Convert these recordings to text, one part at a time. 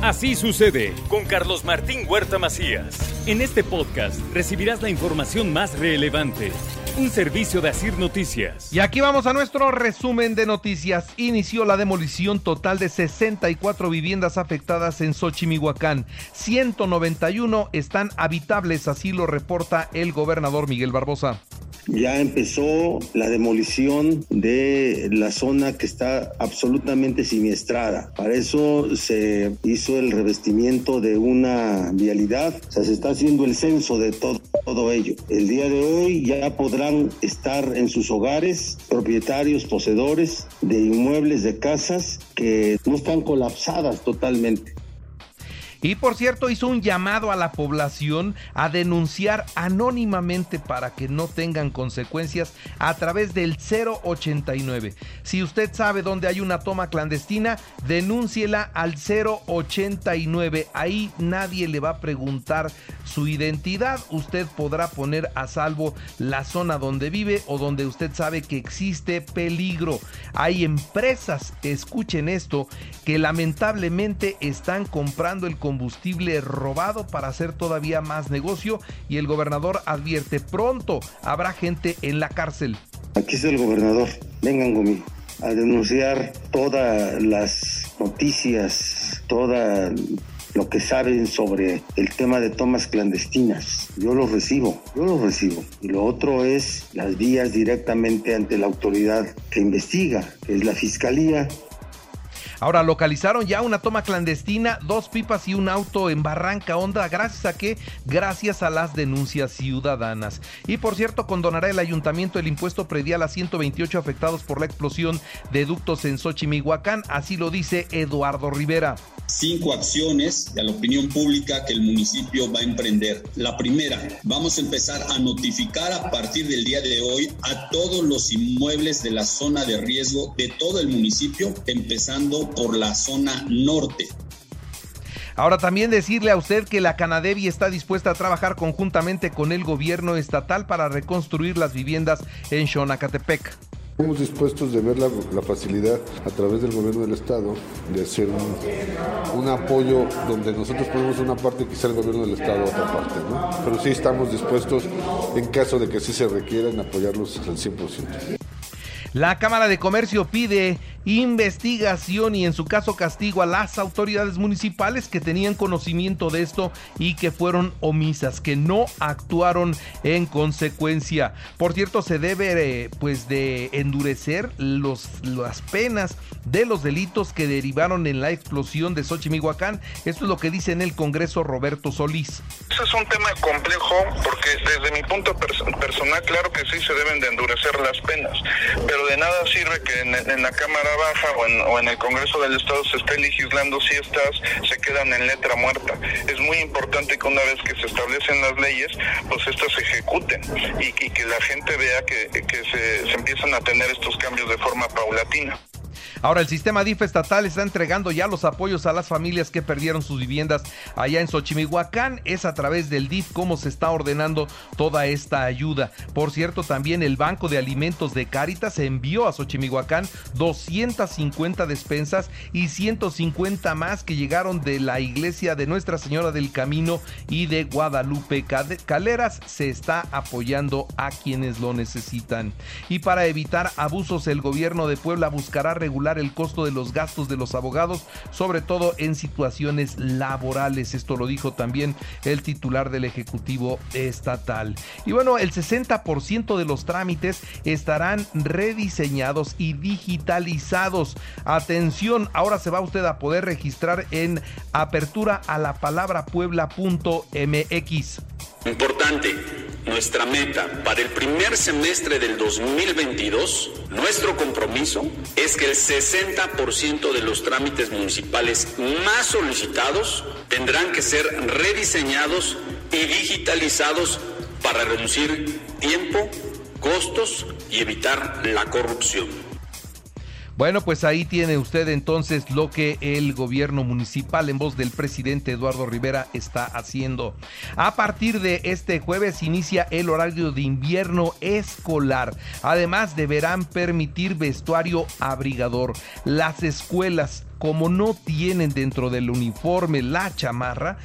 Así sucede con Carlos Martín Huerta Macías. En este podcast recibirás la información más relevante. Un servicio de Asir Noticias. Y aquí vamos a nuestro resumen de noticias. Inició la demolición total de 64 viviendas afectadas en Xochimihuacán. 191 están habitables, así lo reporta el gobernador Miguel Barbosa ya empezó la demolición de la zona que está absolutamente siniestrada. Para eso se hizo el revestimiento de una vialidad, o sea, se está haciendo el censo de todo, todo ello. El día de hoy ya podrán estar en sus hogares propietarios, poseedores de inmuebles, de casas que no están colapsadas totalmente. Y por cierto, hizo un llamado a la población a denunciar anónimamente para que no tengan consecuencias a través del 089. Si usted sabe dónde hay una toma clandestina, denúnciela al 089. Ahí nadie le va a preguntar su identidad. Usted podrá poner a salvo la zona donde vive o donde usted sabe que existe peligro. Hay empresas, escuchen esto, que lamentablemente están comprando el combustible robado para hacer todavía más negocio y el gobernador advierte pronto habrá gente en la cárcel. Aquí es el gobernador, vengan conmigo a denunciar todas las noticias, toda lo que saben sobre el tema de tomas clandestinas. Yo los recibo, yo los recibo. Y lo otro es las vías directamente ante la autoridad que investiga, es la Fiscalía, Ahora localizaron ya una toma clandestina, dos pipas y un auto en Barranca Honda. Gracias a que, gracias a las denuncias ciudadanas. Y por cierto, condonará el ayuntamiento el impuesto predial a 128 afectados por la explosión de ductos en Xochimihuacán. Así lo dice Eduardo Rivera cinco acciones a la opinión pública que el municipio va a emprender. La primera, vamos a empezar a notificar a partir del día de hoy a todos los inmuebles de la zona de riesgo de todo el municipio, empezando por la zona norte. Ahora también decirle a usted que la Canadevi está dispuesta a trabajar conjuntamente con el gobierno estatal para reconstruir las viviendas en Xonacatepec. Estamos dispuestos de ver la, facilidad a través del gobierno del Estado de hacer un, apoyo donde nosotros ponemos una parte y quizá el gobierno del Estado otra parte, ¿no? Pero sí estamos dispuestos, en caso de que sí se requieran, apoyarlos al 100%. La Cámara de Comercio pide investigación y en su caso castigo a las autoridades municipales que tenían conocimiento de esto y que fueron omisas, que no actuaron en consecuencia. Por cierto, se debe eh, pues de endurecer los, las penas de los delitos que derivaron en la explosión de Xochimilhuacán. Esto es lo que dice en el Congreso Roberto Solís. Eso es un tema complejo porque desde mi punto personal, claro que sí se deben de endurecer las penas, pero nada sirve que en la Cámara Baja o en, el Congreso del Estado se esté legislando si estas se quedan en letra muerta. Es muy importante que una vez que se establecen las leyes, pues estas se ejecuten y, que la gente vea que, se, empiezan a tener estos cambios de forma paulatina. Ahora, el sistema DIF estatal está entregando ya los apoyos a las familias que perdieron sus viviendas allá en Xochimihuacán. Es a través del DIF cómo se está ordenando toda esta ayuda. Por cierto, también el Banco de Alimentos de Cáritas envió a Xochimihuacán 250 despensas y 150 más que llegaron de la iglesia de Nuestra Señora del Camino y de Guadalupe Caleras. Se está apoyando a quienes lo necesitan. Y para evitar abusos, el gobierno de Puebla buscará regular el costo de los gastos de los abogados, sobre todo en situaciones laborales. Esto lo dijo también el titular del Ejecutivo Estatal. Y bueno, el 60% de los trámites estarán rediseñados y digitalizados. Atención, ahora se va usted a poder registrar en apertura a la palabra puebla.mx. Importante, nuestra meta para el primer semestre del 2022, nuestro compromiso es que el 60% de los trámites municipales más solicitados tendrán que ser rediseñados y digitalizados para reducir tiempo, costos y evitar la corrupción. Bueno, pues ahí tiene usted entonces lo que el gobierno municipal en voz del presidente Eduardo Rivera está haciendo. A partir de este jueves inicia el horario de invierno escolar. Además deberán permitir vestuario abrigador. Las escuelas como no tienen dentro del uniforme la chamarra,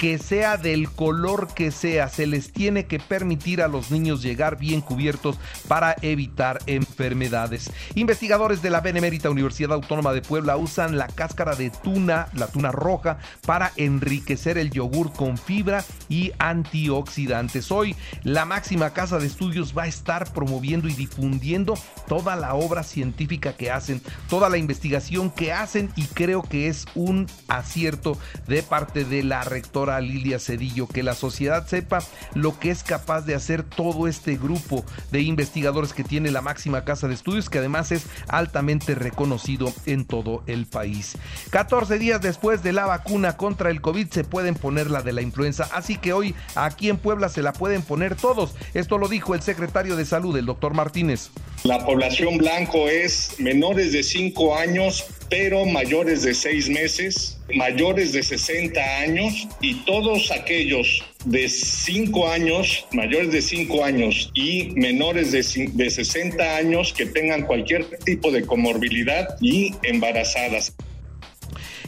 que sea del color que sea, se les tiene que permitir a los niños llegar bien cubiertos para evitar enfermedades. Investigadores de la Benemérita Universidad Autónoma de Puebla usan la cáscara de tuna, la tuna roja, para enriquecer el yogur con fibra y antioxidantes. Hoy la máxima casa de estudios va a estar promoviendo y difundiendo toda la obra científica que hacen, toda la investigación que hacen y creo que es un acierto de parte de la rectora Lilia Cedillo que la sociedad sepa lo que es capaz de hacer todo este grupo de investigadores que tiene la máxima casa de estudios que además es altamente reconocido en todo el país. 14 días después de la vacuna contra el COVID se pueden poner la de la influenza, así que hoy aquí en Puebla se la pueden poner todos. Esto lo dijo el secretario de salud, el doctor Martínez. La población blanco es menores de 5 años pero mayores de 6 meses, mayores de 60 años y todos aquellos de 5 años, mayores de 5 años y menores de, de 60 años que tengan cualquier tipo de comorbilidad y embarazadas.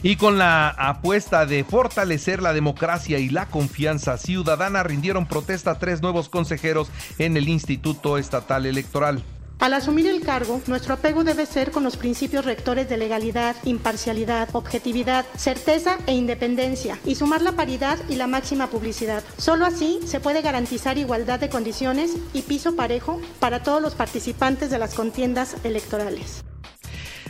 Y con la apuesta de fortalecer la democracia y la confianza ciudadana, rindieron protesta tres nuevos consejeros en el Instituto Estatal Electoral. Al asumir el cargo, nuestro apego debe ser con los principios rectores de legalidad, imparcialidad, objetividad, certeza e independencia, y sumar la paridad y la máxima publicidad. Solo así se puede garantizar igualdad de condiciones y piso parejo para todos los participantes de las contiendas electorales.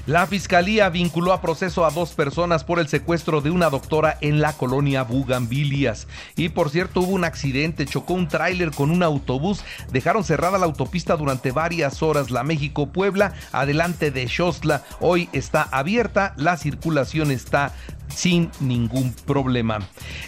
La fiscalía vinculó a proceso a dos personas por el secuestro de una doctora en la colonia Bugambilias. Y por cierto, hubo un accidente, chocó un tráiler con un autobús, dejaron cerrada la autopista durante varias horas. La México-Puebla, adelante de Xostla, hoy está abierta, la circulación está sin ningún problema.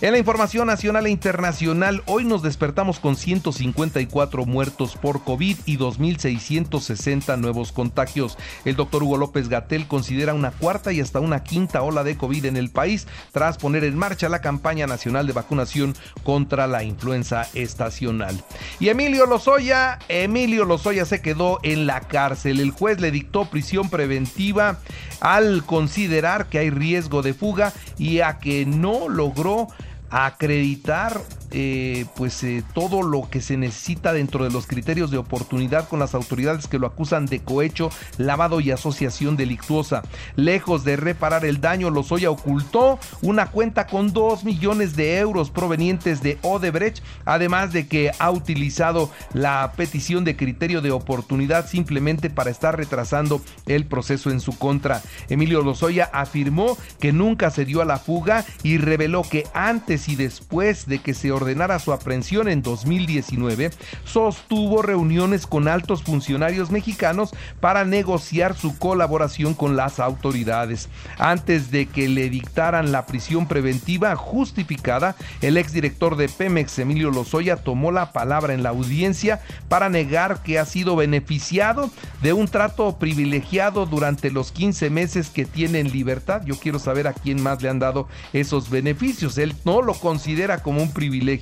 En la información nacional e internacional, hoy nos despertamos con 154 muertos por COVID y 2.660 nuevos contagios. El doctor Hugo López Gatel considera una cuarta y hasta una quinta ola de COVID en el país tras poner en marcha la campaña nacional de vacunación contra la influenza estacional. Y Emilio Lozoya, Emilio Lozoya se quedó en la cárcel. El juez le dictó prisión preventiva al considerar que hay riesgo de fuga y a que no logró acreditar eh, pues eh, todo lo que se necesita dentro de los criterios de oportunidad con las autoridades que lo acusan de cohecho, lavado y asociación delictuosa. Lejos de reparar el daño, Lozoya ocultó una cuenta con 2 millones de euros provenientes de Odebrecht, además de que ha utilizado la petición de criterio de oportunidad simplemente para estar retrasando el proceso en su contra. Emilio Lozoya afirmó que nunca se dio a la fuga y reveló que antes y después de que se ordenara su aprehensión en 2019, sostuvo reuniones con altos funcionarios mexicanos para negociar su colaboración con las autoridades. Antes de que le dictaran la prisión preventiva justificada, el exdirector de Pemex, Emilio Lozoya, tomó la palabra en la audiencia para negar que ha sido beneficiado de un trato privilegiado durante los 15 meses que tiene en libertad. Yo quiero saber a quién más le han dado esos beneficios. Él no lo considera como un privilegio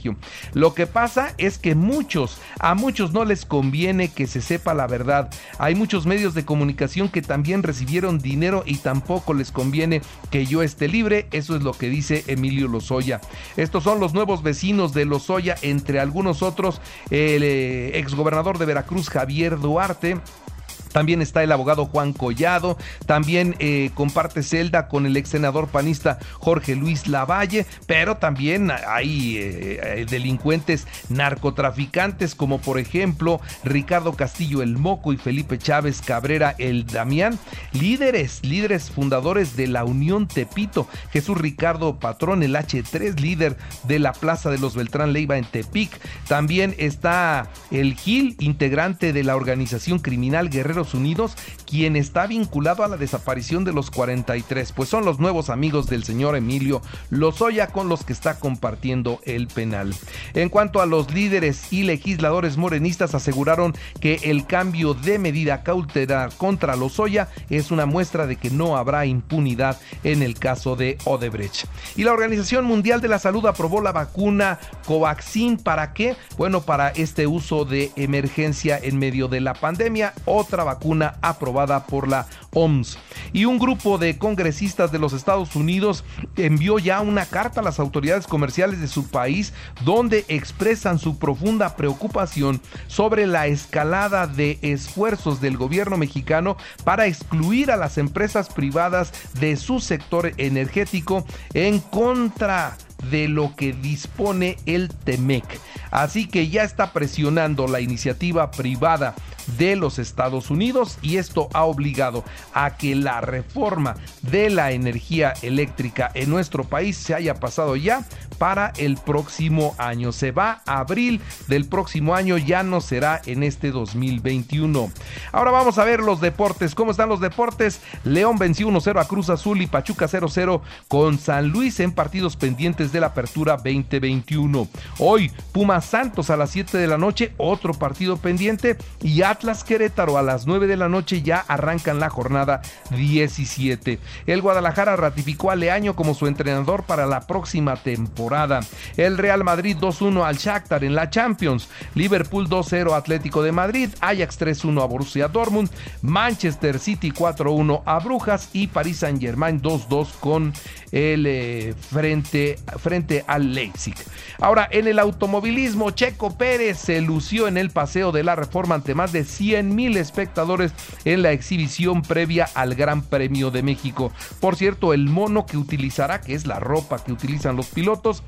lo que pasa es que muchos, a muchos no les conviene que se sepa la verdad. Hay muchos medios de comunicación que también recibieron dinero y tampoco les conviene que yo esté libre. Eso es lo que dice Emilio Lozoya. Estos son los nuevos vecinos de Lozoya, entre algunos otros, el eh, exgobernador de Veracruz, Javier Duarte también está el abogado Juan Collado. También eh, comparte celda con el ex senador panista Jorge Luis Lavalle. Pero también hay eh, eh, delincuentes narcotraficantes como por ejemplo Ricardo Castillo el Moco y Felipe Chávez Cabrera el Damián. Líderes, líderes fundadores de la Unión Tepito. Jesús Ricardo Patrón, el H3, líder de la Plaza de los Beltrán Leiva en Tepic. También está el Gil, integrante de la organización criminal Guerrero Unidos quien está vinculado a la desaparición de los 43, pues son los nuevos amigos del señor Emilio Lozoya con los que está compartiendo el penal. En cuanto a los líderes y legisladores morenistas aseguraron que el cambio de medida cautelar contra Lozoya es una muestra de que no habrá impunidad en el caso de Odebrecht. Y la Organización Mundial de la Salud aprobó la vacuna Covaxin para qué? Bueno, para este uso de emergencia en medio de la pandemia, otra vacuna aprobada por la OMS. Y un grupo de congresistas de los Estados Unidos envió ya una carta a las autoridades comerciales de su país donde expresan su profunda preocupación sobre la escalada de esfuerzos del gobierno mexicano para excluir a las empresas privadas de su sector energético en contra de lo que dispone el TEMEC. Así que ya está presionando la iniciativa privada de los Estados Unidos y esto ha obligado a que la reforma de la energía eléctrica en nuestro país se haya pasado ya para el próximo año. Se va a abril del próximo año, ya no será en este 2021. Ahora vamos a ver los deportes. ¿Cómo están los deportes? León venció 1-0 a Cruz Azul y Pachuca 0-0 con San Luis en partidos pendientes de la apertura 2021. Hoy, Pumas Santos a las 7 de la noche, otro partido pendiente y Atlas Querétaro a las 9 de la noche ya arrancan la jornada 17. El Guadalajara ratificó a Leaño como su entrenador para la próxima temporada. El Real Madrid 2-1 al Shakhtar en la Champions. Liverpool 2-0 Atlético de Madrid. Ajax 3-1 a Borussia Dortmund. Manchester City 4-1 a Brujas y Paris Saint-Germain 2-2 con el eh, frente, frente al Leipzig. Ahora, en el automovilismo, Checo Pérez se lució en el paseo de la reforma ante más de 100 mil espectadores en la exhibición previa al Gran Premio de México. Por cierto, el mono que utilizará, que es la ropa que utilizan los pilotos,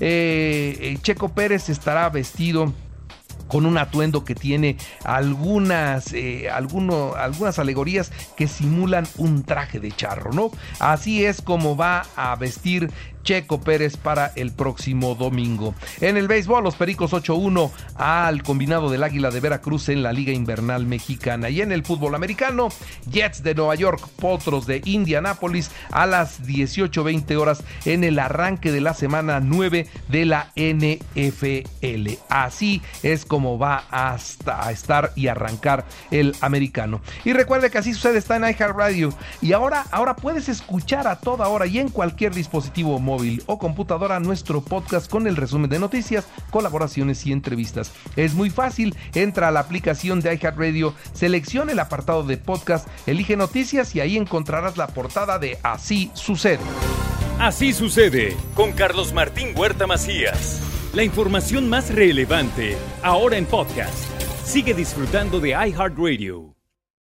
eh, eh, Checo Pérez estará vestido con un atuendo que tiene algunas, eh, algunas alegorías que simulan un traje de charro, ¿no? Así es como va a vestir Checo Pérez para el próximo domingo. En el béisbol, los Pericos 8-1 al combinado del Águila de Veracruz en la Liga Invernal Mexicana. Y en el fútbol americano, Jets de Nueva York, Potros de Indianápolis a las 18-20 horas en el arranque de la semana 9 de la NFL. Así es como va hasta a estar y arrancar el americano. Y recuerde que así sucede, está en iHeartRadio. Y ahora, ahora puedes escuchar a toda hora y en cualquier dispositivo móvil móvil o computadora nuestro podcast con el resumen de noticias, colaboraciones y entrevistas. Es muy fácil, entra a la aplicación de iHeartRadio, selecciona el apartado de podcast, elige noticias y ahí encontrarás la portada de Así sucede. Así sucede con Carlos Martín Huerta Macías. La información más relevante ahora en podcast. Sigue disfrutando de iHeartRadio.